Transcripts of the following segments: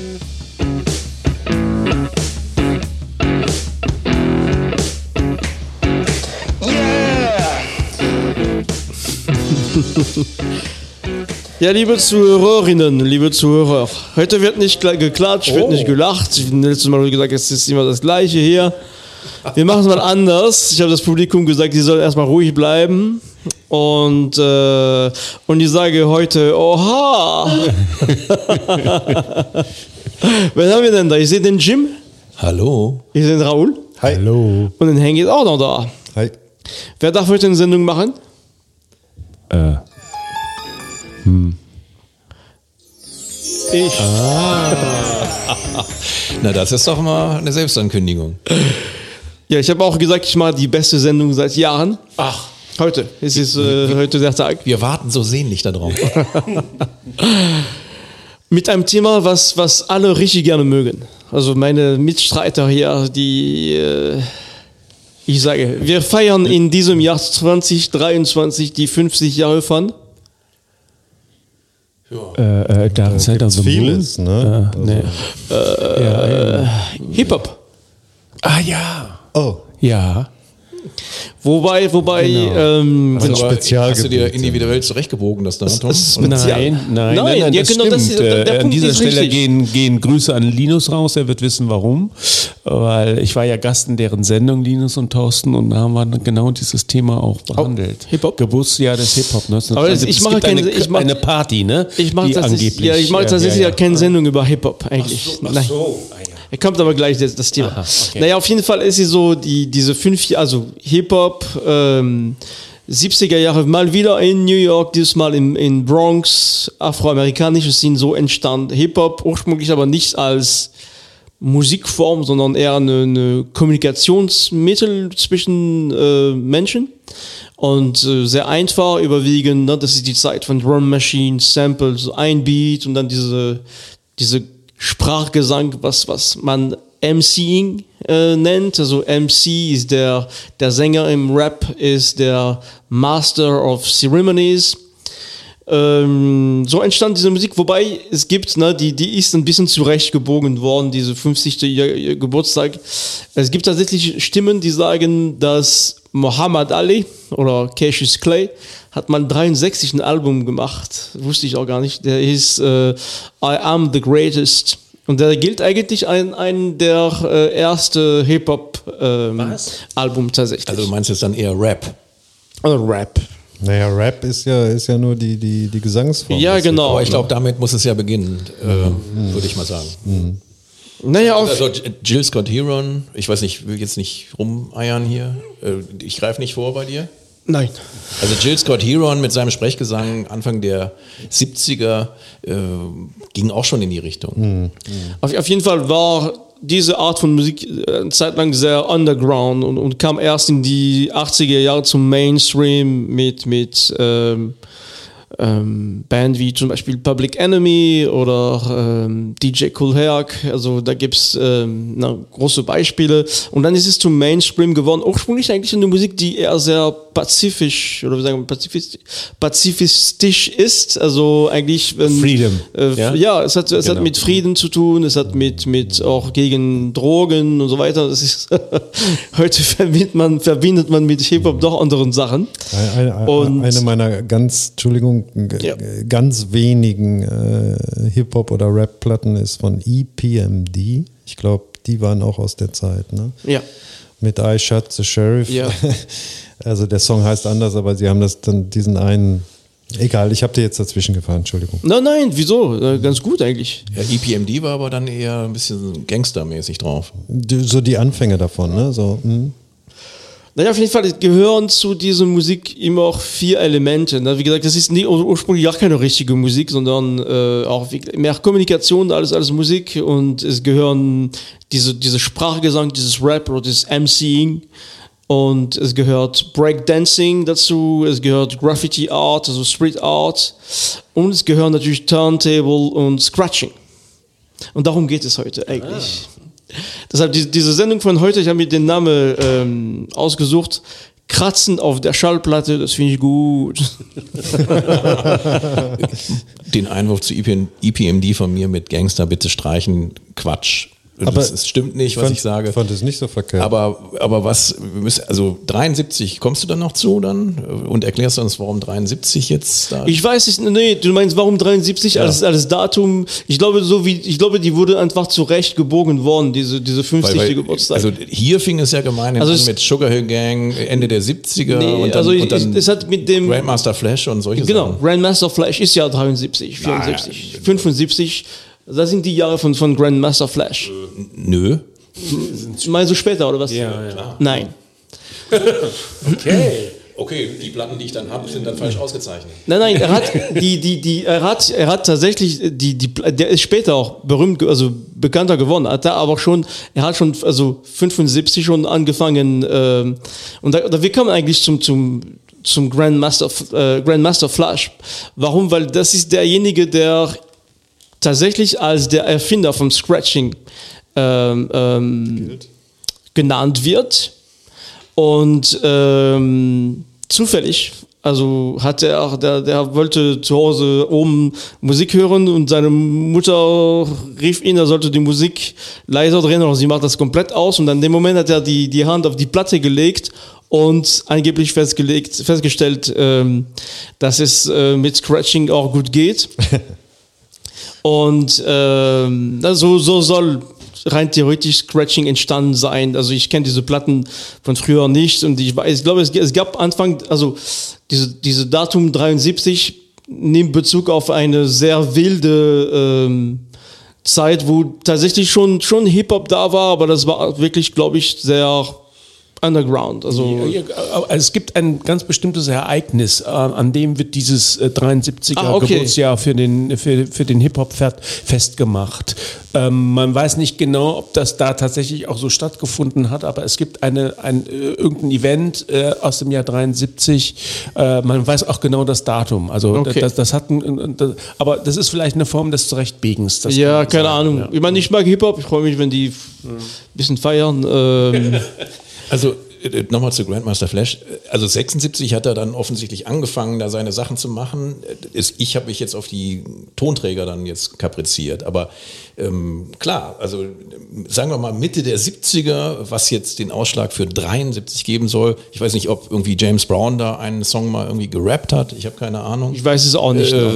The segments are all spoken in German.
Ja, liebe Zuhörerinnen, liebe Zuhörer, heute wird nicht geklatscht, wird Oh. nicht gelacht. Ich habe letztes Mal gesagt, es ist immer das Gleiche hier. Wir machen es mal anders. Ich habe das Publikum gesagt, sie sollen erstmal ruhig bleiben. Und, äh, und ich sage heute, oha! Wen haben wir denn da? Ich sehe den Jim, Hallo. ich sehe den Raoul Hi. Hallo. und den Hengi ist auch noch da. Hi. Wer darf heute eine Sendung machen? Äh, Ich. Na, das ist doch mal eine Selbstankündigung. Ja, ich habe auch gesagt, ich mache die beste Sendung seit Jahren. Ach. Heute. Es ist äh, heute der Tag. Wir warten so sehnlich darauf. Mit einem Thema, was, was alle richtig gerne mögen. Also meine Mitstreiter hier, die, äh, ich sage, wir feiern in diesem Jahr 2023 die 50 Jahre von äh, äh, Dark Side of the vieles, Moon. ne? Äh, nee. ja, ja. Hip-Hop. Ah ja. Oh, Ja. Wobei, wobei, ähm, Also, aber Spezialgebiet, hast du dir ja. individuell zurechtgebogen, das da, Tom? Nein, nein, Nein, nein, nein, ja, das genau, stimmt. das ist- der- der Äh, an Punkt dieser Stelle richtig. gehen, gehen Grüße an Linus raus, er wird wissen warum. Weil ich war ja Gast in deren Sendung, Linus und Thorsten, und da haben wir genau dieses Thema auch behandelt. Hip-Hop? Gewusst, ja, das Hip-Hop. Ne? Aber das- Also, ich es mache gibt keine- eine, ich mache- eine Party, ne? ich mache tatsächlich, angeblich, ja, ich mache tatsächlich ja, ja, keine Sendung über Hip-Hop eigentlich. Nein. Er kommt aber gleich das, das Thema. Aha, okay. Naja, auf jeden Fall ist sie so, die, diese fünf, also Hip-Hop, ähm, 70er Jahre mal wieder in New York, dieses Mal in, in Bronx, afroamerikanische Szene so entstanden. Hip-Hop ursprünglich aber nicht als Musikform, sondern eher eine, eine Kommunikationsmittel zwischen äh, Menschen. Und äh, sehr einfach, überwiegend, ne? das ist die Zeit von Drum Machines, Samples, ein Beat und dann diese, diese Sprachgesang, was, was man MCing äh, nennt. Also MC ist der, der Sänger im Rap, ist der Master of Ceremonies. Ähm, so entstand diese Musik, wobei es gibt, ne, die, die ist ein bisschen zurechtgebogen worden, diese 50. Jahr- Jahr- Geburtstag. Es gibt tatsächlich Stimmen, die sagen, dass Muhammad Ali oder Cassius Clay hat mal 63 ein Album gemacht, wusste ich auch gar nicht. Der hieß äh, I Am the Greatest. Und der gilt eigentlich ein, ein der äh, erste Hip-Hop-Album tatsächlich. Also du meinst jetzt dann eher Rap. Oder Rap. Naja, Rap ist ja, ist ja nur die, die, die Gesangsform. Ja, genau. Aber ich glaube, damit muss es ja beginnen, äh, würde ich mal sagen. Naja, auf, Also Jill Scott Heron, ich weiß nicht, will jetzt nicht rumeiern hier. Äh, Ich greife nicht vor bei dir. nein. Also Jill Scott Heron mit seinem Sprechgesang Anfang der 70er äh, ging auch schon in die Richtung. Auf, auf jeden Fall war diese Art von Musik äh, eine Zeit lang sehr underground und, und kam erst in die 80er Jahre zum Mainstream mit, mit ähm, ähm, Band wie zum Beispiel Public Enemy oder ähm, DJ Cool Herc. Also da gibt es ähm, na, große Beispiele. Und dann ist es zum Mainstream geworden. Ursprünglich eigentlich eine Musik, die eher sehr pazifisch oder wie sagen wir pazifistisch, pazifistisch ist. Also eigentlich ähm, Freedom. Äh, Ja? ja? es hat, es hat Genau. mit Frieden zu tun, es hat mit, mit auch gegen Drogen und so weiter. Das ist heute verbindet man, verbindet man mit Hip-Hop doch anderen Sachen. Eine, eine, Und- eine meiner ganz, Entschuldigung, Ja. ganz wenigen äh, Hip-Hop- oder Rap-Platten ist von EPMD. Ich glaube, die waren auch aus der Zeit, ne? Ja. Mit I Shot the Sheriff. Ja. Also der Song heißt anders, aber sie haben das dann diesen einen. Egal, ich habe dir jetzt dazwischen gefahren, Entschuldigung. Nein, nein, wieso? Äh, Ganz gut eigentlich. Ja, EPMD war aber dann eher ein bisschen gangstermäßig drauf. So die Anfänge davon, ne? So, hm. Naja, auf jeden Fall gehören zu dieser Musik immer auch vier Elemente. Ne? Wie gesagt, das ist nie, ur- ursprünglich gar keine richtige Musik, sondern äh, auch mehr Kommunikation als alles Musik. Und es gehören diese, diese Sprachgesang, dieses Rap oder dieses MCing. Und es gehört Breakdancing dazu, es gehört Graffiti Art, also Street Art. Und es gehören natürlich Turntable und Scratching. Und darum geht es heute eigentlich. Deshalb die, diese Sendung von heute, ich habe mir den Namen ähm, ausgesucht, Kratzen auf der Schallplatte, das finde ich gut. Den Einwurf zu EPM, EPMD von mir mit Gangster bitte streichen, Quatsch. Aber das ist, stimmt nicht, was fand, ich sage. Ich fand es nicht so verkehrt. Aber, aber was, wir müssen, also 73, kommst du dann noch zu dann und erklärst uns, warum 73 jetzt da? Ich weiß es, nee, du meinst, warum 73 als, als Datum? Ich glaube, so wie, ich glaube, die wurde einfach zurecht gebogen worden, diese, diese 50. Weil- weil- Geburtstag. Also hier fing es ja gemeinhin Also an es- mit Sugar Hill Gang, Ende der 70er nee, und dann, also ich, und dann es hat mit dem, Grandmaster Flash und solche genau, Sachen. Grandmaster Flash ist ja 73, 74, 75. Das sind die Jahre von, von Grandmaster Flash. Nö. Meinst du später oder was? Ja, ja. Nein. Okay. Okay, die Platten, die ich dann habe, sind dann falsch ausgezeichnet. Nein, nein, er hat die, die, die, er hat, er hat tatsächlich die, die, der ist später auch berühmt, also bekannter geworden, hat er aber schon, er hat schon, also 75 schon angefangen, ähm, und da, da wir kommen eigentlich zum, zum, zum Grandmaster, äh, Grandmaster Flash. Warum? Weil das ist derjenige, der tatsächlich als der Erfinder vom Scratching ähm, ähm, genannt wird. Und ähm, zufällig, also hat er, der, der wollte zu Hause oben Musik hören und seine Mutter rief ihn, er sollte die Musik leiser drehen oder sie macht das komplett aus. Und an dem Moment hat er die, die Hand auf die Platte gelegt und angeblich festgelegt, festgestellt, ähm, dass es äh, mit Scratching auch gut geht. Und ähm, so, so soll rein theoretisch Scratching entstanden sein. Also ich kenne diese Platten von früher nicht und ich ich glaube, es, es gab Anfang, also diese, diese Datum 73 nimmt Bezug auf eine sehr wilde ähm, Zeit, wo tatsächlich schon, schon Hip-Hop da war, aber das war wirklich, glaube ich, sehr underground. Also Es gibt ein ganz bestimmtes Ereignis, äh, an dem wird dieses äh, 73er Ah, okay. Geburtsjahr für den, für, für den Hip-Hop fest- festgemacht. Ähm, man weiß nicht genau, ob das da tatsächlich auch so stattgefunden hat, aber es gibt eine, ein, äh, irgendein Event äh, aus dem Jahr 73. Äh, man weiß auch genau das Datum. Also Okay. das, das hat ein, das, aber das ist vielleicht eine Form des Zurechtbiegens. ja, keine sagen, Ahnung. ja. Ich meine, ich mag Hip-Hop, ich freue mich, wenn die ein bisschen feiern. Ähm, Also äh, nochmal zu Grandmaster Flash. Also 76 hat er dann offensichtlich angefangen, da seine Sachen zu machen. Es- Ich habe mich jetzt auf die Tonträger dann jetzt kapriziert. Aber ähm, klar, also sagen wir mal Mitte der 70er, was jetzt den Ausschlag für 73 geben soll. Ich weiß nicht, ob irgendwie James Brown da einen Song mal irgendwie gerappt hat. Ich habe keine Ahnung. ich weiß es auch nicht. Äh,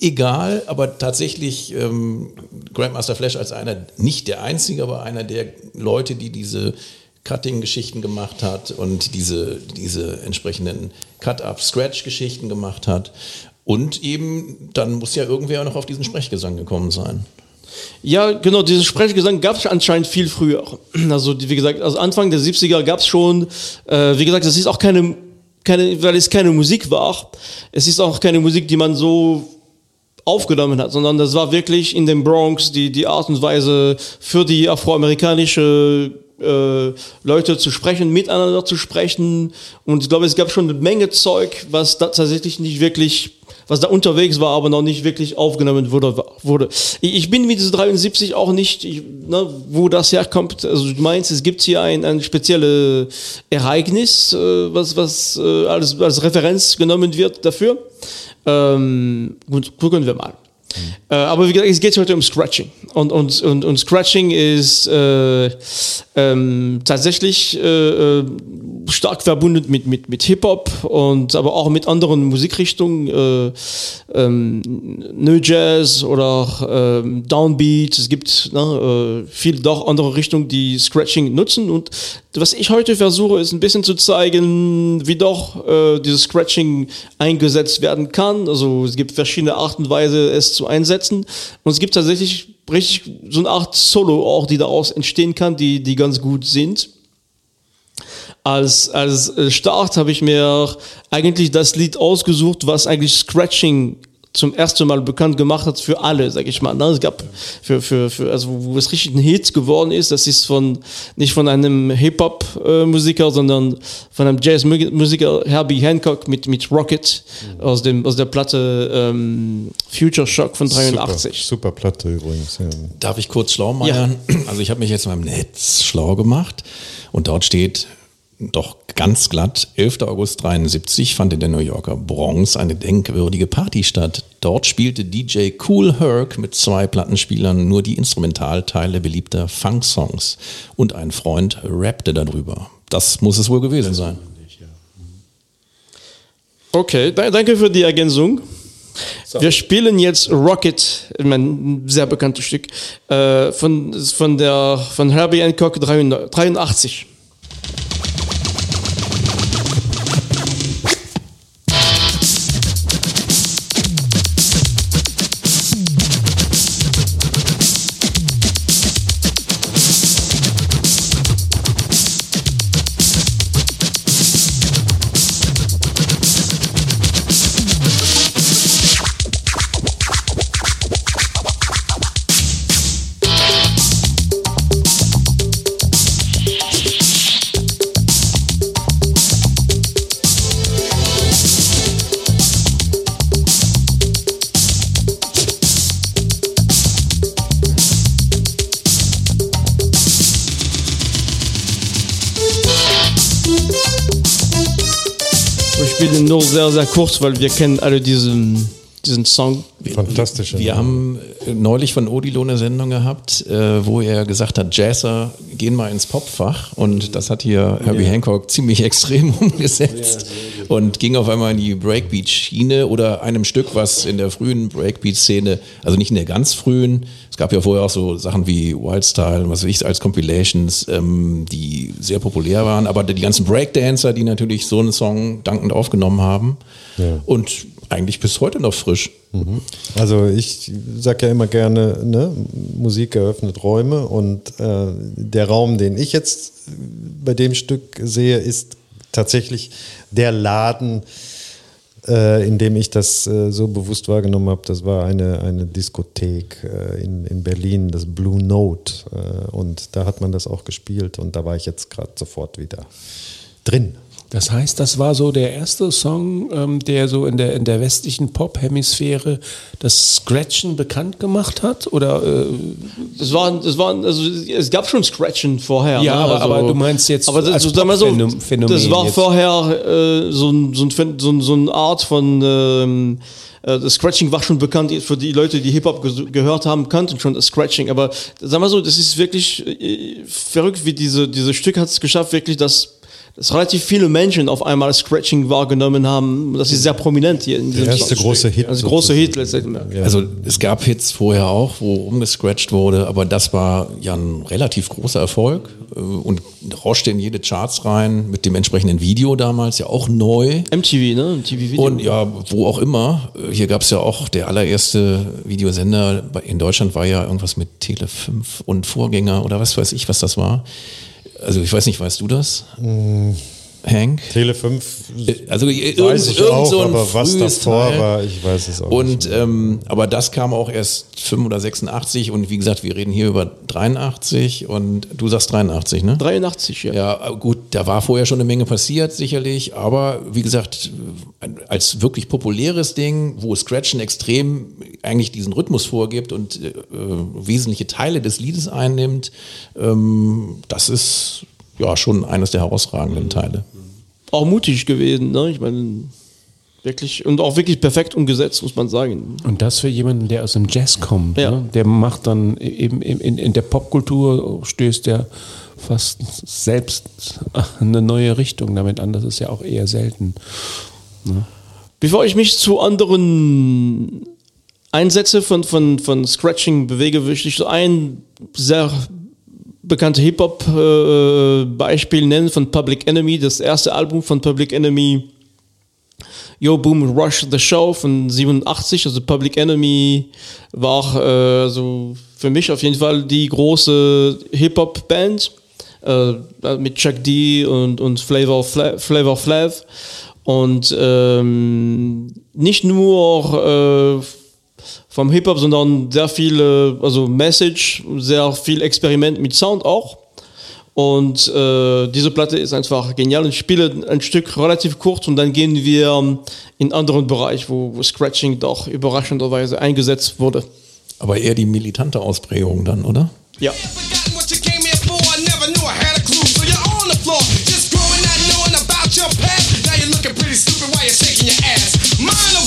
egal, aber tatsächlich ähm, Grandmaster Flash als einer, nicht der einzige, aber einer der Leute, die diese Cutting-Geschichten gemacht hat und diese, diese entsprechenden Cut-Up-Scratch-Geschichten gemacht hat. Und eben, dann muss ja irgendwer noch auf diesen Sprechgesang gekommen sein. Ja, genau, diesen Sprechgesang gab es anscheinend viel früher. Also, wie gesagt, also Anfang der 70er gab es schon, äh, wie gesagt, das ist auch keine, keine, weil es keine Musik war. Es ist auch keine Musik, die man so aufgenommen hat, sondern das war wirklich in dem Bronx die, die Art und Weise für die afroamerikanische äh, Leute zu sprechen, miteinander zu sprechen. Und ich glaube, es gab schon eine Menge Zeug, was da tatsächlich nicht wirklich, was da unterwegs war, aber noch nicht wirklich aufgenommen wurde. wurde. Ich, bin mit dieser 73 auch nicht, ich, ne, wo das herkommt. Also du meinst, es gibt hier ein, ein spezielles Ereignis, äh, was, was äh, als, als Referenz genommen wird dafür. Ähm, gut, gucken wir mal. Äh, aber wie gesagt, es geht heute um Scratching. Und, und, und, und Scratching ist äh, ähm, tatsächlich äh, äh, stark verbunden mit, mit, mit Hip-Hop und aber auch mit anderen Musikrichtungen, äh, ähm, New Jazz oder ähm, Downbeat. Es gibt ne, äh, viel doch andere Richtungen, die Scratching nutzen. Und was ich heute versuche, ist ein bisschen zu zeigen, wie doch äh, dieses Scratching eingesetzt werden kann. Also es gibt verschiedene Arten und Weise, es zu einsetzen. Und es gibt tatsächlich richtig so eine Art Solo auch, die daraus entstehen kann, die, die ganz gut sind. Als, als äh, Start habe ich mir eigentlich das Lied ausgesucht, was eigentlich Scratching zum ersten Mal bekannt gemacht hat für alle, sag ich mal. Ne? Es gab für, für, für, also wo es richtig ein Hit geworden ist, das ist von, nicht von einem Hip-Hop-Musiker, sondern von einem Jazz-Musiker, Herbie Hancock mit, mit Rocket aus, dem, aus der Platte ähm, Future Shock von 83. Super, super Platte übrigens. Ja. Darf ich kurz schlau machen? Also ich habe mich jetzt mal im Netz schlau gemacht und dort steht doch ganz glatt. 11. August 73 fand in der New Yorker Bronx eine denkwürdige Party statt. Dort spielte DJ Cool Herc mit zwei Plattenspielern nur die Instrumentalteile beliebter Funk-Songs und ein Freund rappte darüber. Das muss es wohl gewesen sein. Okay, da, danke für die Ergänzung. Wir spielen jetzt Rocket, ein sehr bekanntes Stück, äh, von, von, der, von Herbie Hancock 83. sehr, sehr kurz, weil wir kennen alle diesen, diesen Song. Fantastisch. Wir haben äh, neulich von Odilo eine Sendung gehabt, äh, wo er gesagt hat, Jazzer gehen mal ins Popfach und das hat hier Herbie Hancock ziemlich extrem umgesetzt und ging auf einmal in die Breakbeat-Schiene oder einem Stück, was in der frühen Breakbeat-Szene, also nicht in der ganz frühen, gab ja vorher auch so Sachen wie Wildstyle, was weiß ich, als Compilations, ähm, die sehr populär waren, aber die ganzen Breakdancer, die natürlich so einen Song dankend aufgenommen haben und eigentlich bis heute noch frisch. Also ich sage ja immer gerne, ne, Musik eröffnet Räume und äh, der Raum, den ich jetzt bei dem Stück sehe, ist tatsächlich der Laden, äh, in dem ich das äh, so bewusst wahrgenommen habe. Das war eine, eine Diskothek äh, in, in Berlin, das Blue Note. Äh, und da hat man das auch gespielt und da war ich jetzt gerade sofort wieder drin. Das heißt, das war so der erste Song, ähm, der so in der, in der westlichen Pop-Hemisphäre das Scratchen bekannt gemacht hat? Oder, äh, Das war, das war, also es gab schon Scratchen vorher. Ja, ne? aber- also, aber du meinst jetzt aber das, so, sag mal so, Phänomen das war jetzt. vorher äh, so, ein, so, ein, so, ein, so eine Art von ähm, äh, das Scratching war schon bekannt für die Leute, die Hip-Hop ges- gehört haben, kannten schon das Scratching. Aber sag mal so, das ist wirklich äh, verrückt, wie diese, dieses Stück hat es geschafft, wirklich, dass, dass relativ viele Menschen auf einmal Scratching wahrgenommen haben. Das ist sehr prominent hier in diesem Der erste große Hit. Also große Hit letztendlich. Also es gab Hits vorher auch, wo rumgescratcht wurde, aber das war ja ein relativ großer Erfolg äh, und rauschte in jede Charts rein mit dem entsprechenden Video damals, ja auch neu. MTV, ne? MTV-Video. Und ja, wo auch immer. Äh, Hier gab es ja auch der allererste Videosender in Deutschland war ja irgendwas mit Tele 5 und Vorgänger oder was weiß ich, was das war. Also ich weiß nicht, weißt du das? Hank? Tele 5 Also irgend, weiß ich irgend auch, so ein aber was frühes davor Teil. war, ich weiß es auch Und nicht. ähm, aber das kam auch erst 5 oder 86 und wie gesagt, wir reden hier über 83 und du sagst 83, ne? 83, ja. Ja, gut, da war vorher schon eine Menge passiert, sicherlich, aber wie gesagt, als wirklich populäres Ding, wo Scratchen extrem eigentlich diesen Rhythmus vorgibt und äh, wesentliche Teile des Liedes einnimmt, ähm, das ist ja schon eines der herausragenden Teile. Auch mutig gewesen, ne? Ich meine, wirklich, und auch wirklich perfekt umgesetzt, muss man sagen. Und das für jemanden, der aus dem Jazz kommt. Ja. Ne? Der macht dann eben in, in, der Popkultur stößt der fast selbst eine neue Richtung damit an. Das ist ja auch eher selten. Bevor ich mich zu anderen Einsätze von, von, von Scratching bewege, möchte ich so ein sehr bekanntes Hip-Hop-Beispiel nennen von Public Enemy, das erste Album von Public Enemy, Yo Boom Rush the Show von 87. Also Public Enemy war äh, so für mich auf jeden Fall die große Hip-Hop-Band äh, mit Chuck D und, und Flavor, Flav, Flavor Flav. Und ähm, nicht nur äh, vom Hip-Hop, sondern sehr viel, äh, also Message, sehr viel Experiment mit Sound auch. Und äh, diese Platte ist einfach genial. Ich spiele ein Stück relativ kurz und dann gehen wir ähm, in einen anderen Bereich, wo, wo Scratching doch überraschenderweise eingesetzt wurde. Aber eher die militante Ausprägung dann, oder? Ja.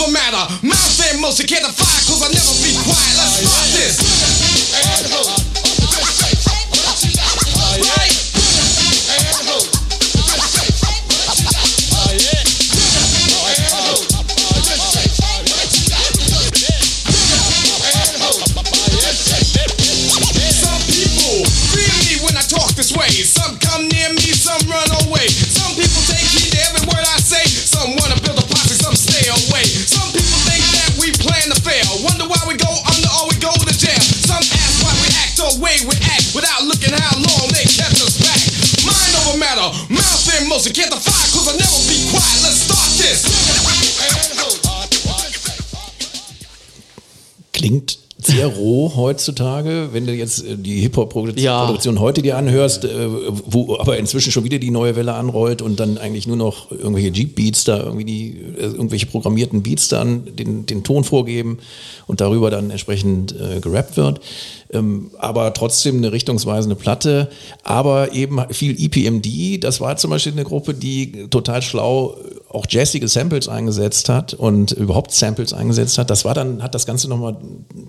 another matter. Mouth and most can't the fire, cause I never be quiet. Let's rock this. Way we act without looking how long they kept us back. Mind over matter, mouth motion, can't defy, cause I never be quiet. Let's start this. Klingt sehr roh heutzutage, wenn du jetzt äh, die Hip-Hop-Produktion Ja. heute dir anhörst, äh, wo aber inzwischen schon wieder die neue Welle anrollt und dann eigentlich nur noch irgendwelche Jeep-Beats da, irgendwie die, äh, irgendwelche programmierten Beats dann den, den Ton vorgeben und darüber dann entsprechend äh, gerappt wird. Ähm, aber trotzdem eine richtungsweisende Platte, aber eben viel EPMD, das war zum Beispiel eine Gruppe, die total schlau auch jazzige Samples eingesetzt hat und überhaupt Samples eingesetzt hat. Das war dann, hat das Ganze nochmal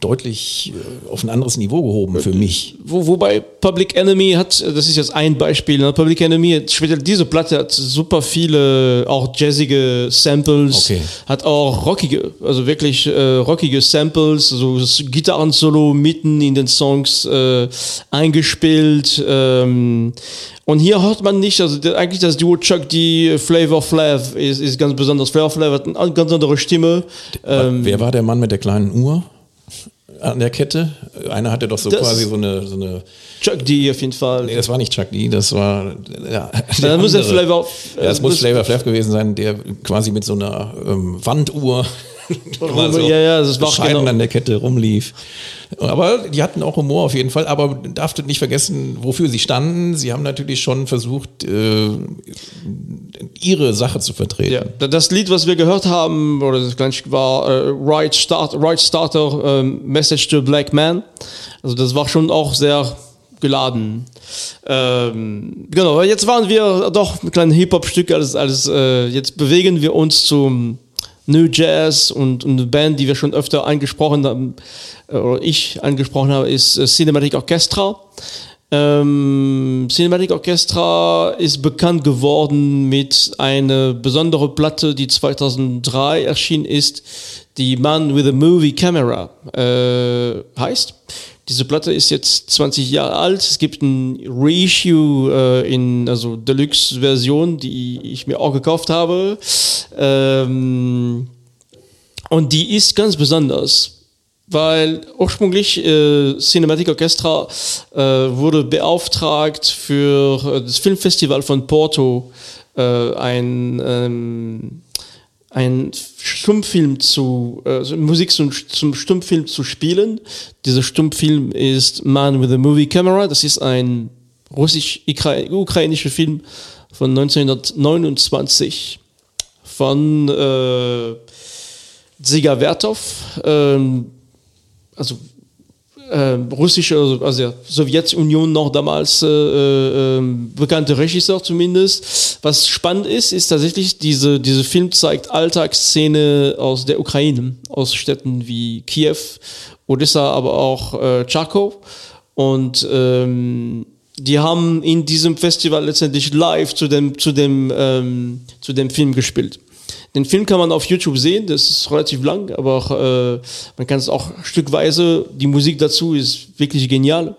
deutlich äh, auf ein anderes Niveau gehoben für mich. Wo, wobei Public Enemy hat, das ist jetzt ein Beispiel, ne? Public Enemy, speziell diese Platte hat super viele auch jazzige Samples, Okay. hat auch rockige, also wirklich äh, rockige Samples, so das Gitarrensolo mitten in den Songs äh, eingespielt. Ähm, und hier hört man nicht, also eigentlich das Duo Chuck D, Flavor Flav ist, ist ganz besonders. Flavor Flav hat eine ganz andere Stimme. Ähm, Wer war der Mann mit der kleinen Uhr an der Kette? Einer hatte doch so Das- quasi so eine, so eine Chuck D auf jeden Fall. Nee, das war nicht Chuck D, das war ja, Dann muss der. Flavor- Ja, äh, muss muss- Flavor Flav gewesen sein, der quasi mit so einer ähm, Wanduhr immer so Ja, ja, das war bescheiden genau- an der Kette rumlief. Aber die hatten auch Humor auf jeden Fall, aber darfst nicht vergessen, wofür sie standen. Sie haben natürlich schon versucht, äh, ihre Sache zu vertreten. Ja, das Lied, was wir gehört haben, oder das war äh, Right, Start, right Starter ähm, Message to a Black Man. Also das war schon auch sehr geladen. Ähm, genau, jetzt waren wir doch ein kleines Hip-Hop-Stück, als, als äh, jetzt bewegen wir uns zum New Jazz und, und eine Band, die wir schon öfter angesprochen haben, äh, oder ich angesprochen habe, ist äh, Cinematic Orchestra. Ähm, Cinematic Orchestra ist bekannt geworden mit einer besonderen Platte, die 2003 erschienen ist, die Man with a Movie Camera äh, heißt. Diese Platte ist jetzt 20 Jahre alt. Es gibt ein Reissue äh, in also Deluxe-Version, die ich mir auch gekauft habe. Ähm, und die ist ganz besonders, weil ursprünglich äh, Cinematic Orchestra äh, wurde beauftragt für äh, das Filmfestival von Porto äh, ein ähm, ein Stummfilm zu, äh, Musik zum, zum Stummfilm zu spielen. Dieser Stummfilm ist Man with a Movie Camera. Das ist ein russisch-ukrainischer Film von 1929 von äh, Dziga Vertov, ähm, also äh, russische, also, also ja, Sowjetunion noch damals äh, äh, bekannte Regisseur zumindest. Was spannend ist, ist tatsächlich, diese, diese Film zeigt Alltagsszene aus der Ukraine, aus Städten wie Kiew, Odessa, aber auch äh, Charkow. Und ähm, die haben in diesem Festival letztendlich live zu dem, zu dem, ähm, zu dem Film gespielt. Den Film kann man auf YouTube sehen, das ist relativ lang, aber auch, äh, man kann es auch stückweise, die Musik dazu ist wirklich genial.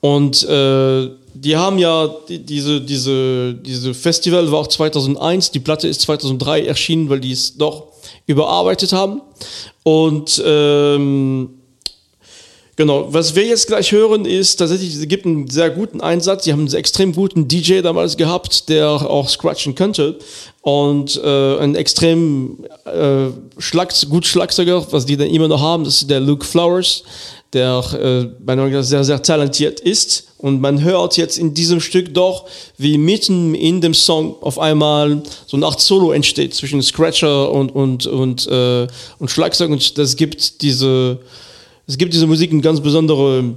Und äh, die haben ja die, diese, diese, diese Festival war auch 2001, die Platte ist 2003 erschienen, weil die es doch überarbeitet haben. Und ähm, Genau, was wir jetzt gleich hören, ist tatsächlich, es gibt einen sehr guten Einsatz. Sie haben einen extrem guten DJ damals gehabt, der auch scratchen könnte. Und äh, ein extrem äh, Schlags gut Schlagzeuger, was die dann immer noch haben, das ist der Luke Flowers, der äh, bei Neugier sehr, sehr talentiert ist. Und man hört jetzt in diesem Stück doch, wie mitten in dem Song auf einmal so eine Art Solo entsteht zwischen Scratcher und, und, und, äh, und Schlagzeug. Und das gibt diese es gibt diese Musik eine ganz besondere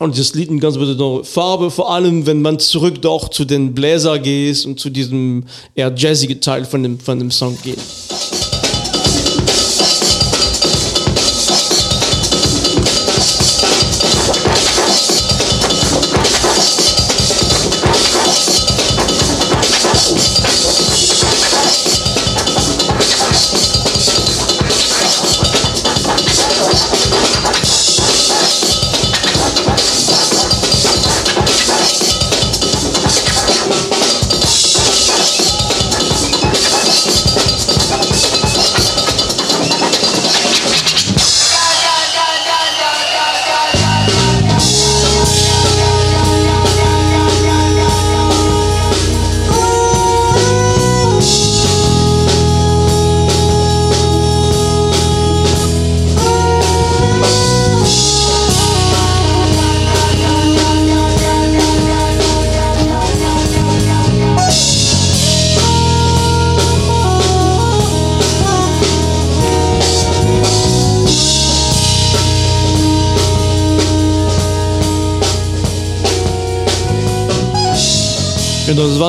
Und das Lied eine ganz besondere Farbe, vor allem wenn man zurück doch zu den Bläser geht und zu diesem eher jazzigen Teil von dem, von dem Song geht.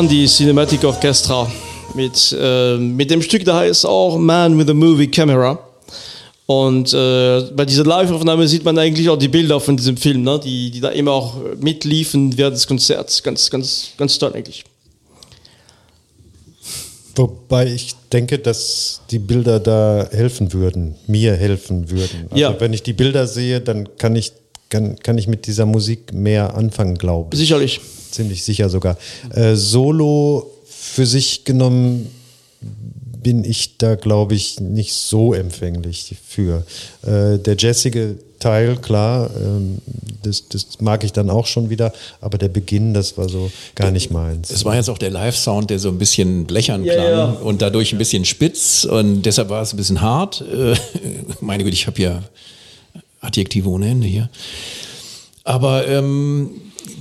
Waren die Cinematic Orchestra. Mit, äh, mit dem Stück, da heißt auch Man with a Movie Camera. Und äh, bei dieser Live-Aufnahme sieht man eigentlich auch die Bilder von diesem Film, ne? die, die da immer auch mitliefen während des Konzerts. Ganz, ganz, ganz toll eigentlich. Wobei ich denke, dass die Bilder da helfen würden, mir helfen würden. Also Ja. wenn ich die Bilder sehe, dann kann ich, kann, kann ich mit dieser Musik mehr anfangen, glaube ich. Sicherlich. Ziemlich sicher sogar. Äh, Solo für sich genommen bin ich da, glaube ich, nicht so empfänglich für. Äh, der jazzige Teil, klar, ähm, das, das mag ich dann auch schon wieder, aber der Beginn, das war so gar nicht meins. Es war jetzt auch der Live-Sound, der so ein bisschen blechern Ja, klang ja. und dadurch ein bisschen spitz und deshalb war es ein bisschen hart. Äh, meine Güte, ich habe ja Adjektive ohne Ende hier. Aber ähm,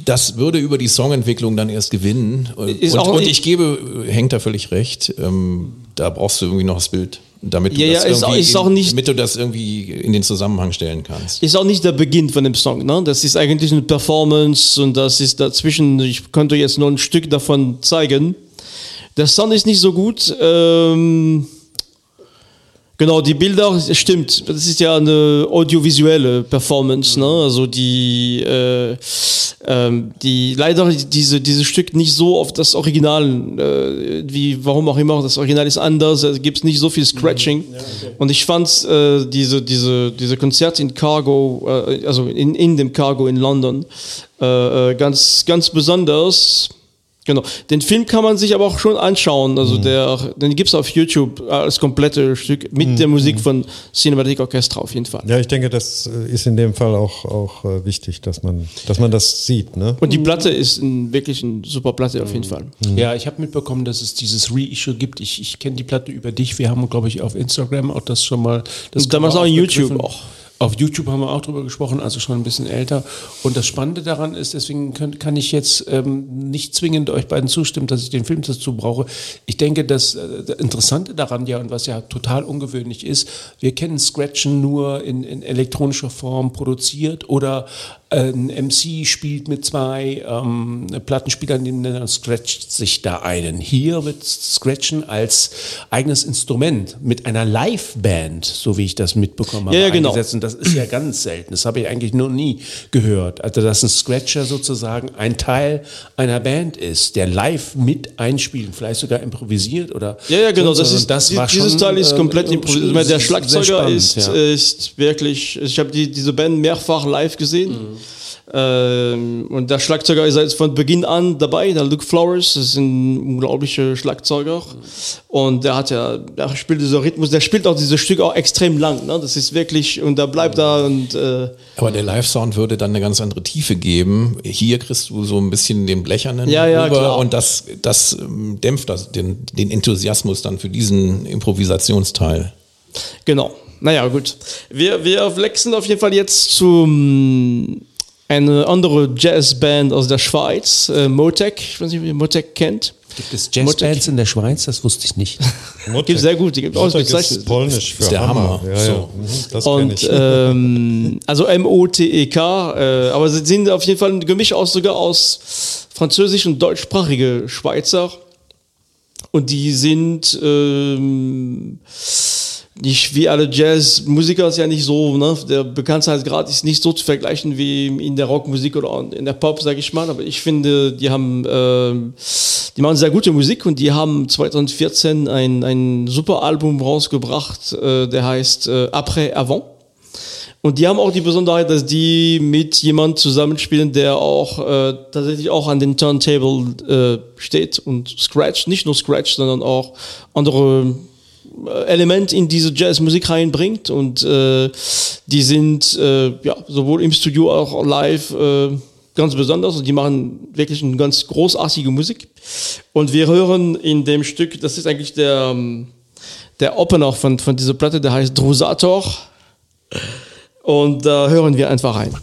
das würde über die Songentwicklung dann erst gewinnen. Und, Ist und, auch- und ich gebe, hängt da völlig recht. Ähm, da brauchst du irgendwie noch das Bild, damit du Ja, das ja, ist auch- irgendwie, ist auch nicht- damit du das irgendwie in den Zusammenhang stellen kannst. Ist auch nicht der Beginn von dem Song, ne? Das ist eigentlich eine Performance und das ist dazwischen, ich könnte jetzt nur ein Stück davon zeigen. Der Sound ist nicht so gut. Ähm, genau, die Bilder, stimmt, das ist ja eine audiovisuelle Performance, ne? Also die, äh, ähm, die leider diese, dieses Stück nicht so auf das Original, äh, wie warum auch immer, das Original ist anders, es gibt nicht so viel Scratching. Und ich fand äh, diese, diese, diese Konzert in Cargo, äh, also in, in dem Cargo in London, äh, äh, ganz, ganz besonders. Genau. Den Film kann man sich aber auch schon anschauen. Also der, den gibt's auf YouTube als komplette Stück mit der Musik von Cinematic Orchestra auf jeden Fall. Ja, ich denke, das äh, ist in dem Fall auch, auch äh, wichtig, dass man, dass man das sieht. Ne? Und die Platte ist ein, wirklich eine super Platte auf jeden Fall. Ja, ich habe mitbekommen, dass es dieses Reissue gibt. Ich, ich kenne die Platte über dich. Wir haben, glaube ich, auf Instagram auch das schon mal. Das Und damals auch in. YouTube auch. Auf YouTube haben wir auch drüber gesprochen, also schon ein bisschen älter. Und das Spannende daran ist, deswegen könnt, kann ich jetzt ähm, nicht zwingend euch beiden zustimmen, dass ich den Film dazu brauche. Ich denke, das, äh, das Interessante daran ja und was ja total ungewöhnlich ist, wir kennen Scratchen nur in, in elektronischer Form produziert oder ein MC spielt mit zwei ähm, Plattenspielern, dann scratcht sich da einen. Hier wird Scratchen als eigenes Instrument mit einer Liveband, so wie ich das mitbekommen habe, Ja, ja, genau. eingesetzt. Und das ist ja ganz selten. Das habe ich eigentlich noch nie gehört. Also, dass ein Scratcher sozusagen ein Teil einer Band ist, der live mit einspielt, vielleicht sogar improvisiert oder. Ja, ja, genau. sonst Das ist, war dieses schon, Teil ist äh, komplett äh, improvisiert. Der Schlagzeuger spannend, ist, ja. ist wirklich, ich habe die, diese Band mehrfach live gesehen. Mhm. Ähm, und der Schlagzeuger ist jetzt von Beginn an dabei, der Luke Flores, das ist ein unglaublicher Schlagzeuger. Und der hat ja, der spielt dieser Rhythmus, der spielt auch dieses Stück auch extrem lang. Ne? Das ist wirklich, und der bleibt da und äh, Aber der Live-Sound würde dann eine ganz andere Tiefe geben. Hier kriegst du so ein bisschen den Blechernen Ja, ja, klar. und das, das ähm, dämpft das, den, den Enthusiasmus dann für diesen Improvisationsteil. Genau. Naja, gut. Wir, wir wechseln auf jeden Fall jetzt zu mm, eine andere Jazzband aus der Schweiz, äh, Motec. Ich weiß nicht, ob ihr Motec kennt. Gibt es Jazzbands in der Schweiz? Das wusste ich nicht. Gibt sehr gut, die gibt auch ist polnisch für Ist der Hammer. Ja, ja. So. Mhm, Das kenn Und ich. ähm, also M-O-T-E-K, äh, aber sie sind auf jeden Fall ein Gemisch aus sogar aus französisch und deutschsprachige Schweizer. Und die sind ähm, nicht wie alle Jazzmusiker ist ja nicht so, ne? Der Bekanntheitsgrad ist nicht so zu vergleichen wie in der Rockmusik oder in der Pop, sage ich mal. Aber ich finde, die haben, ähm, die machen sehr gute Musik und die haben 2014 ein, ein super Album rausgebracht, äh, der heißt äh, Après Avant. Und die haben auch die Besonderheit, dass die mit jemand zusammenspielen, der auch äh, tatsächlich auch an den Turntable äh, steht und scratcht, nicht nur scratcht, sondern auch andere Elemente in diese Jazzmusik reinbringt. Und äh, die sind äh, ja sowohl im Studio als auch live äh, ganz besonders und die machen wirklich eine ganz großartige Musik. Und wir hören in dem Stück, das ist eigentlich der, ähm, der Opener von, von dieser Platte, der heißt Drusator. Und da hören wir einfach rein.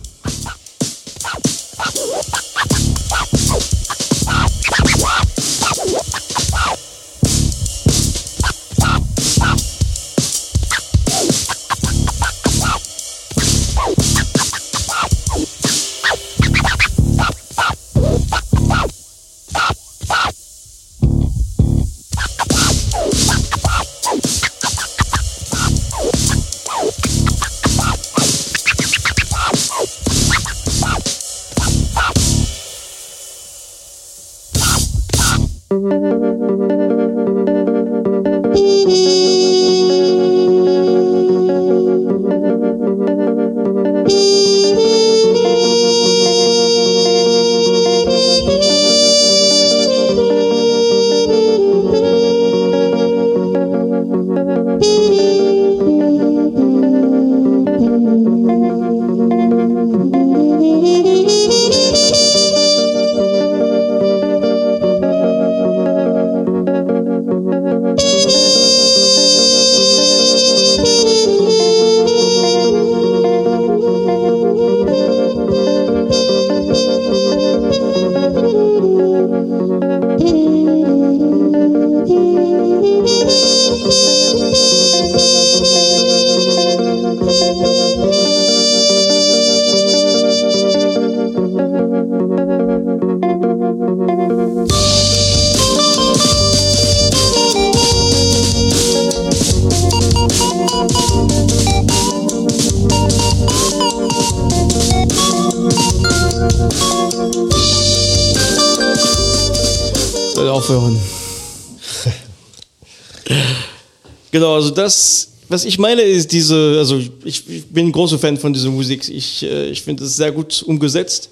Also das, was ich meine, ist diese, also ich, ich bin ein großer Fan von dieser Musik. Ich, äh, ich finde es sehr gut umgesetzt.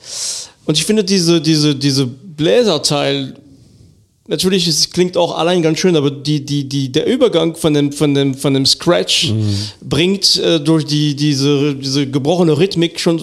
Und ich finde diese, diese, diese Bläserteil, natürlich, es klingt auch allein ganz schön, aber die, die, die, der Übergang von dem, von dem, von dem Scratch bringt äh, durch die, diese, diese gebrochene Rhythmik schon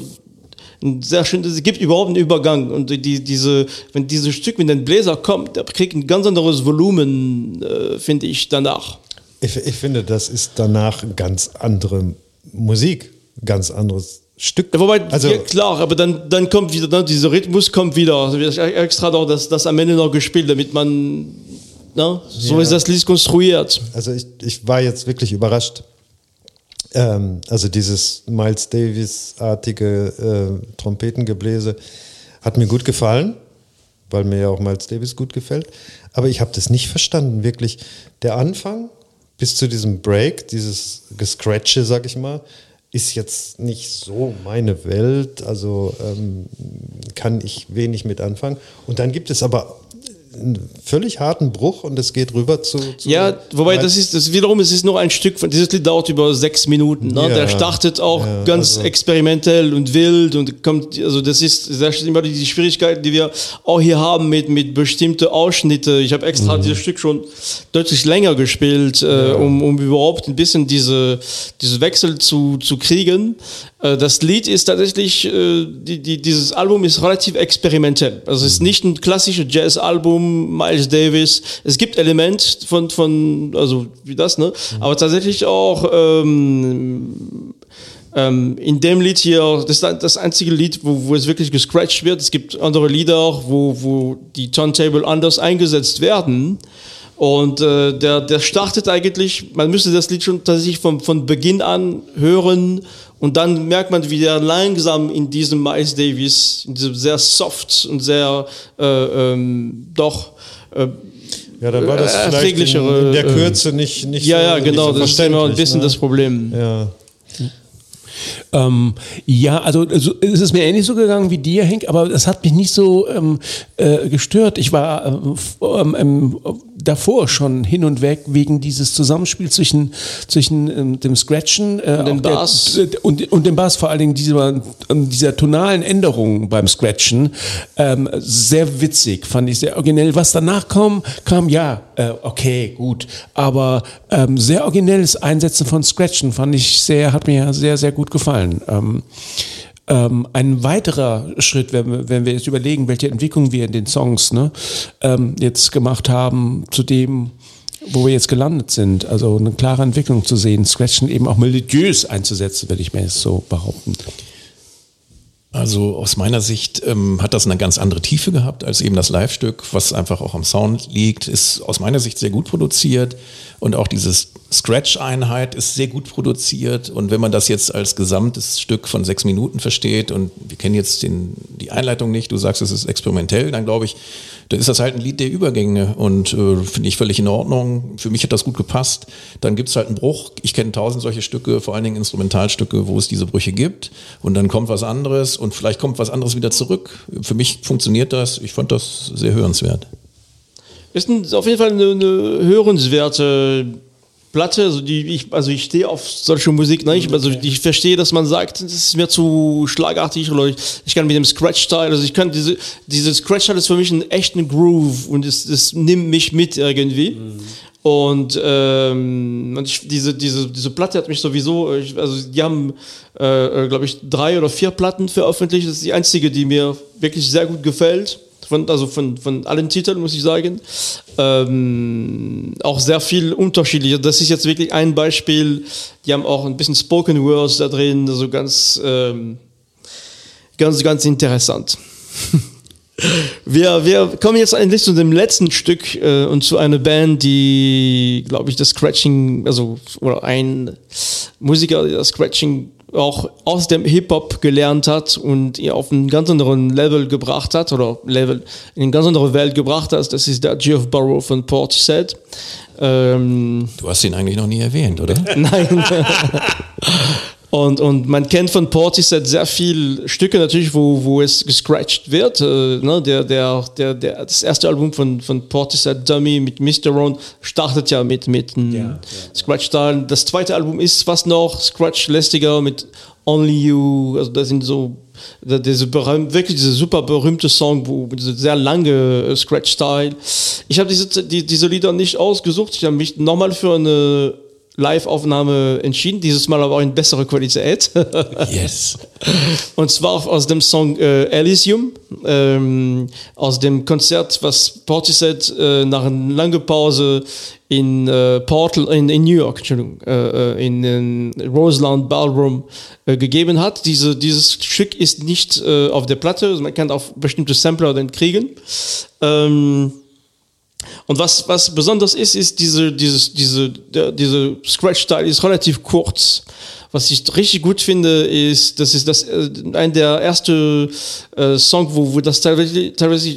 ein sehr schön, es gibt überhaupt einen Übergang und die, diese, wenn dieses Stück mit den Bläser kommt, der kriegt ein ganz anderes Volumen, äh, finde ich, danach. Ich, ich finde, das ist danach ganz andere Musik, ganz anderes Stück. Ja, wobei, also, ja, klar, aber dann, dann kommt wieder, dann dieser Rhythmus kommt wieder. Also extra doch das, das am Ende noch gespielt, damit man, na, so Ja. ist das Lied konstruiert. also ich, ich war jetzt wirklich überrascht. Ähm, also dieses Miles Davis-artige äh, Trompetengebläse hat mir gut gefallen, weil mir ja auch Miles Davis gut gefällt. Aber ich habe das nicht verstanden, wirklich. Der Anfang bis zu diesem Break, dieses Gescratche, sag ich mal, ist jetzt nicht so meine Welt. Also ähm, kann ich wenig mit anfangen. Und dann gibt es aber einen völlig harten Bruch und es geht rüber zu. zu Ja, wobei das ist, das wiederum, es ist nur ein Stück von, dieses Lied dauert über sechs Minuten. Ne? Ja. Der startet auch Ja, ganz also- experimentell und wild und kommt, also das ist, das ist immer die Schwierigkeit, die wir auch hier haben mit, mit bestimmten Ausschnitte. Ich habe extra dieses Stück schon deutlich länger gespielt, äh, um, um überhaupt ein bisschen diese, diese Wechsel zu, zu kriegen. Äh, Das Lied ist tatsächlich, äh, die, die, dieses Album ist relativ experimentell. Also es ist nicht ein klassisches Jazz-Album, Miles Davis. Es gibt Elemente von, von also wie das, ne? Aber tatsächlich auch ähm, Ähm, in dem Lied hier, das ist das einzige Lied, wo, wo es wirklich gescratcht wird. Es gibt andere Lieder, wo, wo die Turntable anders eingesetzt werden. Und äh, der, der startet eigentlich, man müsste das Lied schon tatsächlich von, von Beginn an hören und dann merkt man, wie der langsam in diesem Miles Davis, in diesem sehr soft und sehr äh, ähm, doch äh, Ja, dann war das Äh, vielleicht in, in der äh, Kürze nicht, nicht ja, so, ja, nicht genau, so das ist immer ein bisschen ne? das Problem. Ja. Ähm, ja, also, also es ist mir ähnlich so gegangen wie dir, Henk, aber das hat mich nicht so ähm, äh, gestört. Ich war ähm, ähm, davor schon hin und weg wegen dieses Zusammenspiels zwischen, zwischen ähm, dem Scratchen äh, Und dem der- Bass. äh, und, und dem Bass, vor allen Dingen dieser, dieser tonalen Änderung beim Scratchen. Ähm, sehr witzig, fand ich sehr originell. Was danach kam, kam ja, äh, okay, gut, aber ähm, sehr originelles Einsetzen von Scratchen fand ich sehr, hat mir sehr, sehr gut gefallen. Ähm, ähm, ein weiterer Schritt, wenn wir, wenn wir jetzt überlegen, welche Entwicklung wir in den Songs ne, ähm, jetzt gemacht haben, zu dem, wo wir jetzt gelandet sind. Also eine klare Entwicklung zu sehen, Scratchen eben auch melodiös einzusetzen, würde ich mir jetzt so behaupten. Also aus meiner Sicht ähm, hat das eine ganz andere Tiefe gehabt als eben das Live-Stück, was einfach auch am Sound liegt, ist aus meiner Sicht sehr gut produziert und auch dieses Scratch-Einheit ist sehr gut produziert und wenn man das jetzt als gesamtes Stück von sechs Minuten versteht und wir kennen jetzt den, die Einleitung nicht, du sagst, es ist experimentell, dann glaube ich, dann ist das halt ein Lied der Übergänge und äh, finde ich völlig in Ordnung. Für mich hat das gut gepasst. Dann gibt es halt einen Bruch. Ich kenne tausend solche Stücke, vor allen Dingen Instrumentalstücke, wo es diese Brüche gibt. Und dann kommt was anderes und vielleicht kommt was anderes wieder zurück. Für mich funktioniert das. Ich fand das sehr hörenswert. Ist ein, auf jeden Fall eine, eine hörenswerte Platte, also die ich, also ich stehe auf solche Musik nicht, also ich verstehe, dass man sagt, das ist mir zu schlagartig oder ich, ich kann mit dem Scratch-Style, also ich kann diese, diese Scratch-Style ist für mich ein echten Groove und es, es nimmt mich mit irgendwie. Und, ähm, ich, diese, diese, diese Platte hat mich sowieso, ich, also die haben, äh, glaube ich, drei oder vier Platten veröffentlicht. Das ist die einzige, die mir wirklich sehr gut gefällt. Von, also von, von allen Titeln, muss ich sagen. Ähm, auch sehr viel unterschiedlich. Das ist jetzt wirklich ein Beispiel. Die haben auch ein bisschen Spoken Words da drin, also ganz, ähm, ganz, ganz interessant. Wir, wir kommen jetzt endlich zu dem letzten Stück äh, und zu einer Band, die, glaube ich, das Scratching, also oder ein Musiker, der das Scratching auch aus dem Hip-Hop gelernt hat und ihn auf einen ganz anderen Level gebracht hat oder Level in eine ganz andere Welt gebracht hat. Das ist der Geoff Burrow von Portishead. Ähm, Du hast ihn eigentlich noch nie erwähnt, oder? Nein. Und, und man kennt von Portishead sehr viele Stücke natürlich, wo, wo es gescratcht wird. Äh, ne? der, der, der, der, das erste Album von, von Portishead Dummy mit Mr. Ron startet ja mit, mit einem Scratch-Style. Das zweite Album ist fast noch Scratch-lästiger mit Only You. Also das sind so da- diese berühmt, wirklich diese super berühmte Song, wo diese sehr lange äh, Scratch-Style. Ich habe diese, die, diese Lieder nicht ausgesucht. Ich habe mich nochmal für eine Live-Aufnahme entschieden, dieses Mal aber auch in bessere Qualität. Yes. Und zwar aus dem Song äh, Elysium, ähm, aus dem Konzert, was Portishead äh, nach einer langen Pause in äh, Portal, in, in New York, Entschuldigung, äh, äh, in den Roseland Ballroom äh, gegeben hat. Diese, dieses Stück ist nicht äh, auf der Platte, also man kann auf bestimmte Sampler dann kriegen. Ähm, und was, was besonders ist, ist diese, dieses, diese, diese Scratch-Style ist relativ kurz. Was ich richtig gut finde, ist, das ist das, äh, ein der ersten äh, Song, wo, wo das teilweise, teilweise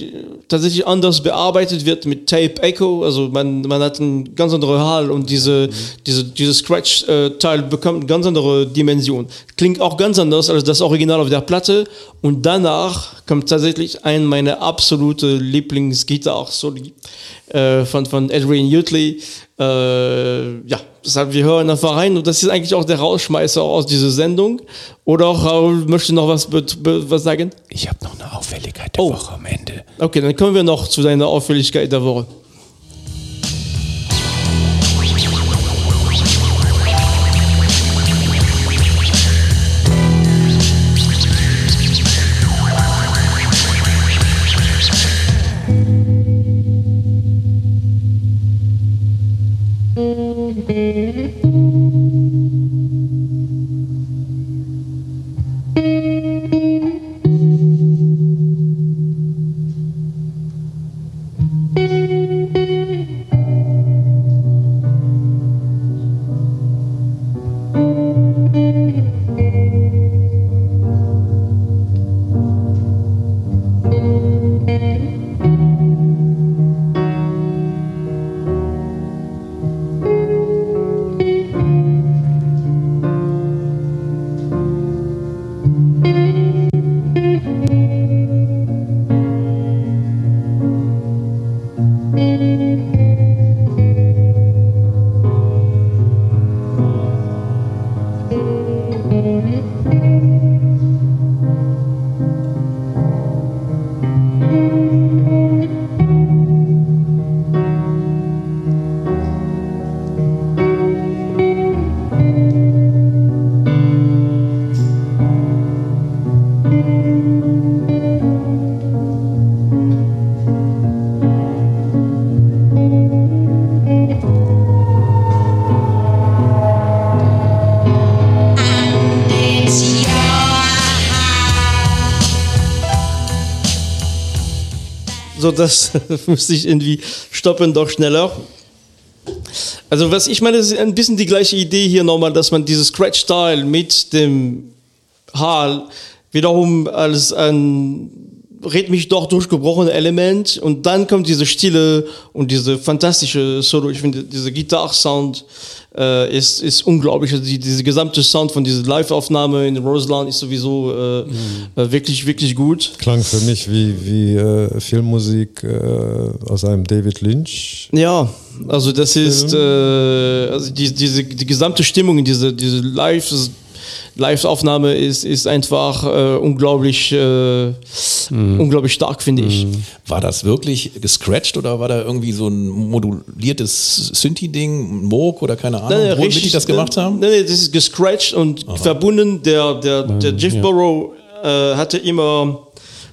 tatsächlich anders bearbeitet wird mit Tape Echo. Also man, man hat einen ganz anderen Hall und diese, diese, dieses Scratch-Teil bekommt eine ganz andere Dimension. Klingt auch ganz anders als das Original auf der Platte. Und danach kommt tatsächlich ein meiner absolute Lieblingsgitarre-Soli äh, von, von Adrian Utley. Äh, ja, deshalb, wir hören einfach rein und das ist eigentlich auch der Rausschmeißer aus dieser Sendung. Oder auch Raul möchte noch was, was sagen? Ich habe noch eine Auffälligkeit der Oh. Woche am Ende. Okay, dann kommen wir noch zu deiner Auffälligkeit der Woche. So, das musste ich irgendwie stoppen, doch schneller. Also, was ich meine, ist ein bisschen die gleiche Idee hier nochmal, dass man dieses Scratch-Style mit dem Hall wiederum als ein rhythmisch doch durchgebrochene Element und dann kommt diese Stille und diese fantastische Solo. Ich finde, dieser Gitarre-Sound äh, ist, ist unglaublich. Also die, diese gesamte Sound von dieser Live-Aufnahme in Roseland ist sowieso äh, äh, wirklich, wirklich gut. Klang für mich wie, wie äh, Filmmusik äh, aus einem David Lynch. Ja, also das ist äh, also die, diese die gesamte Stimmung in diese diese Live Live-Aufnahme ist ist einfach äh, unglaublich äh, unglaublich stark finde ich. War das wirklich gescratcht oder war da irgendwie so ein moduliertes Synthi-Ding, Moog oder keine Ahnung, nein, womit die das gemacht haben? Nein, nein, das ist gescratcht und verbunden. Der, der, der Jeff Burrow äh, hatte immer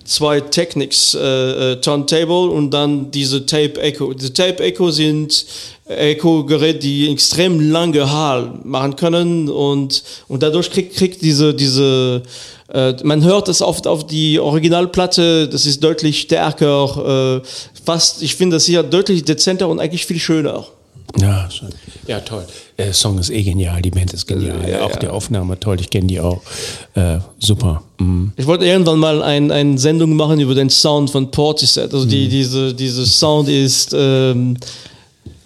zwei Technics, äh, äh, Turntable und dann diese Tape Echo. Diese Tape Echo sind Echo-Geräte, die extrem lange Hall machen können und, und dadurch kriegt, kriegt diese, diese äh, man hört es oft auf die Originalplatte, das ist deutlich stärker, äh, fast, ich finde das hier deutlich dezenter und eigentlich viel schöner. Ja, schön. ja toll. Der Song ist eh genial, die Band ist genial. Ja, auch ja. die Aufnahme toll, ich kenne die auch. Äh, super. Mhm. Ich wollte irgendwann mal ein, eine Sendung machen über den Sound von Portishead. Also die, diese, diese Sound ist ähm,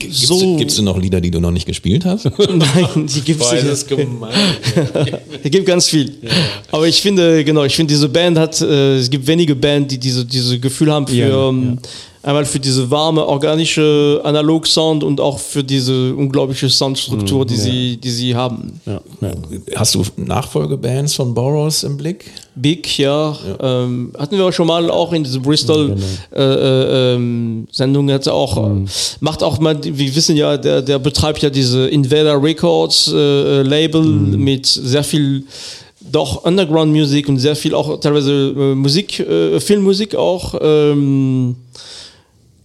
Gibt's, so. gibt's denn noch Lieder, die du noch nicht gespielt hast? Nein, die gibt es nicht. gemein. Es gibt ganz viel. Aber ich finde, genau, ich finde, diese Band hat, äh, es gibt wenige Bands, die diese, diese Gefühl haben für, Ja, ähm, einmal für diese warme, organische Analog-Sound und auch für diese unglaubliche Soundstruktur, die, sie, die sie haben. ja, ja. Hast du Nachfolgebands von Burroughs im Blick? Big, ja. Ähm, hatten wir schon mal auch in dieser Bristol äh, äh, ähm, auch äh, macht auch mal, wir wissen ja, der, der betreibt ja diese Invader Records äh, äh, Label mit sehr viel doch Underground Musik und sehr viel auch teilweise äh, Musik, äh, Filmmusik auch. Ähm,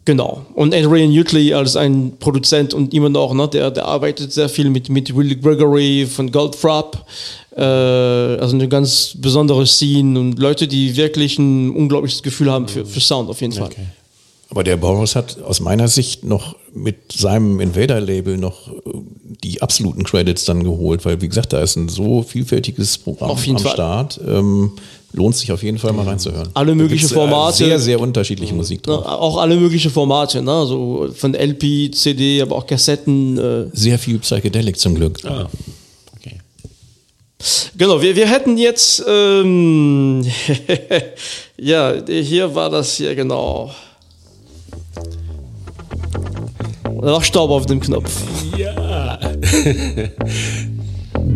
Genau. Und Adrian Utley als ein Produzent und immer noch, ne, der, der arbeitet sehr viel mit, mit Willie Gregory von Goldfrapp. Äh, also eine ganz besondere Scene und Leute, die wirklich ein unglaubliches Gefühl haben für, für Sound auf jeden Fall. Aber der Burroughs hat aus meiner Sicht noch mit seinem Invader-Label noch äh, die absoluten Credits dann geholt, weil wie gesagt, da ist ein so vielfältiges Programm am Fall. Start. Ähm, lohnt sich auf jeden Fall mal reinzuhören. Alle möglichen Da äh, Formate. Sehr, sehr unterschiedliche Musik Ne, drauf. auch alle möglichen Formate, ne? so von LP, CD, aber auch Kassetten. Äh. Sehr viel Psychedelic zum Glück. Ah, okay. Genau, wir, wir hätten jetzt, ähm, ja, hier war das hier genau. Noch Staub auf dem Knopf. Ja.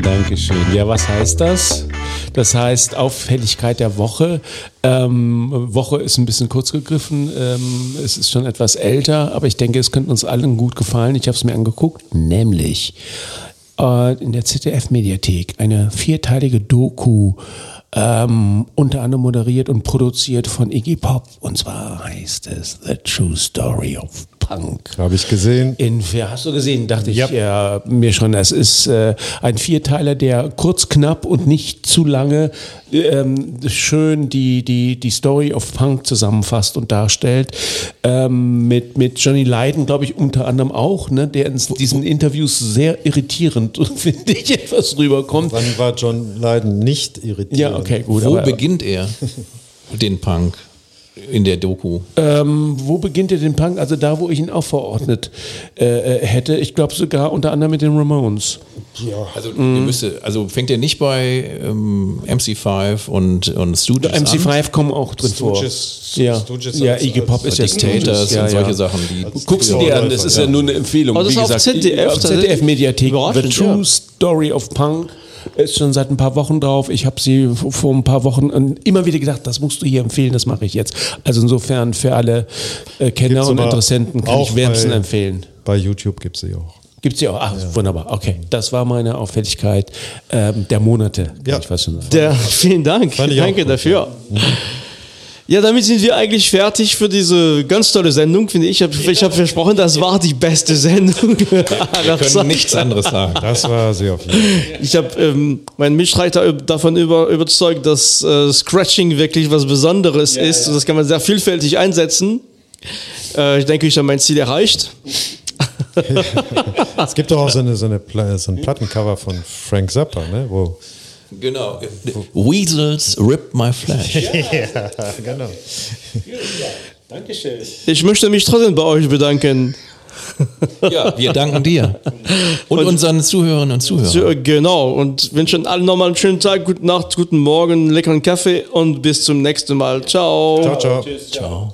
Dankeschön. Ja, was heißt das? Das heißt Auffälligkeit der Woche. Ähm, Woche ist ein bisschen kurz gegriffen. Ähm, es ist schon etwas älter, aber ich denke, es könnte uns allen gut gefallen. Ich habe es mir angeguckt, nämlich äh, in der ZDF-Mediathek eine vierteilige Doku, ähm, unter anderem moderiert und produziert von Iggy Pop. Und zwar heißt es The True Story of Punk. Habe ich gesehen. In, hast du gesehen, dachte Ja. ich ja, mir schon. Es ist äh, ein Vierteiler, der kurz, knapp und nicht zu lange ähm, schön die, die, die Story of Punk zusammenfasst und darstellt. Ähm, mit, mit Johnny Lydon, glaube ich, unter anderem auch, ne, der in diesen Interviews sehr irritierend, finde ich, etwas rüberkommt. Wann war John Lydon nicht irritiert? Ja, okay, gut. Wo aber- beginnt er den Punk in der Doku? Ähm, wo beginnt er den Punk? Also da, wo ich ihn auch verordnet äh, äh, hätte. Ich glaube sogar unter anderem mit den Ramones. Also, ihr müsste, also fängt er nicht bei ähm, MC5 und, und Stooges an? MC5 kommen auch drin vor. Stooges- ja, Stooges ja Iggy Pop ist ja Dictators ja, und solche ja. Sachen, die Guckst du dir an, das ist ja nur eine Empfehlung. Aber das Wie ist auf gesagt, ZDF, auf ZDF-Mediathek. The True ja. Story of Punk ist schon seit ein paar Wochen drauf. Ich habe sie vor ein paar Wochen äh, immer wieder gedacht, das musst du hier empfehlen, das mache ich jetzt. Also insofern für alle äh, Kenner und Interessenten kann auch ich wärmstens bei- empfehlen. Bei YouTube gibt es sie auch. Gibt es ja auch. Ach, wunderbar. Okay, das war meine Auffälligkeit ähm, der Monate, kann Ja. ich fast schon sagen. Der, vielen Dank. Danke dafür. Ja, damit sind wir eigentlich fertig für diese ganz tolle Sendung, finde ich. Ich habe versprochen, das war die beste Sendung. Wir können nichts anderes sagen. Das war jeden Fall. Ich habe ähm, meinen Mitstreiter davon über, überzeugt, dass äh, Scratching wirklich was Besonderes ist. Und das kann man sehr vielfältig einsetzen. Äh, ich denke, ich habe mein Ziel erreicht. Es gibt doch auch so, eine, so, eine, so ein Plattencover von Frank Zappa, ne? wo Genau. Weasels rip my flesh. ja, genau. Dankeschön. Ich möchte mich trotzdem bei euch bedanken. Ja, wir danken dir. Und unseren Zuhörerinnen und Zuhörern. Genau. Und wünschen allen nochmal einen schönen Tag, gute Nacht, guten Morgen, leckeren Kaffee und bis zum nächsten Mal. Ciao. Ciao, ciao. Ciao.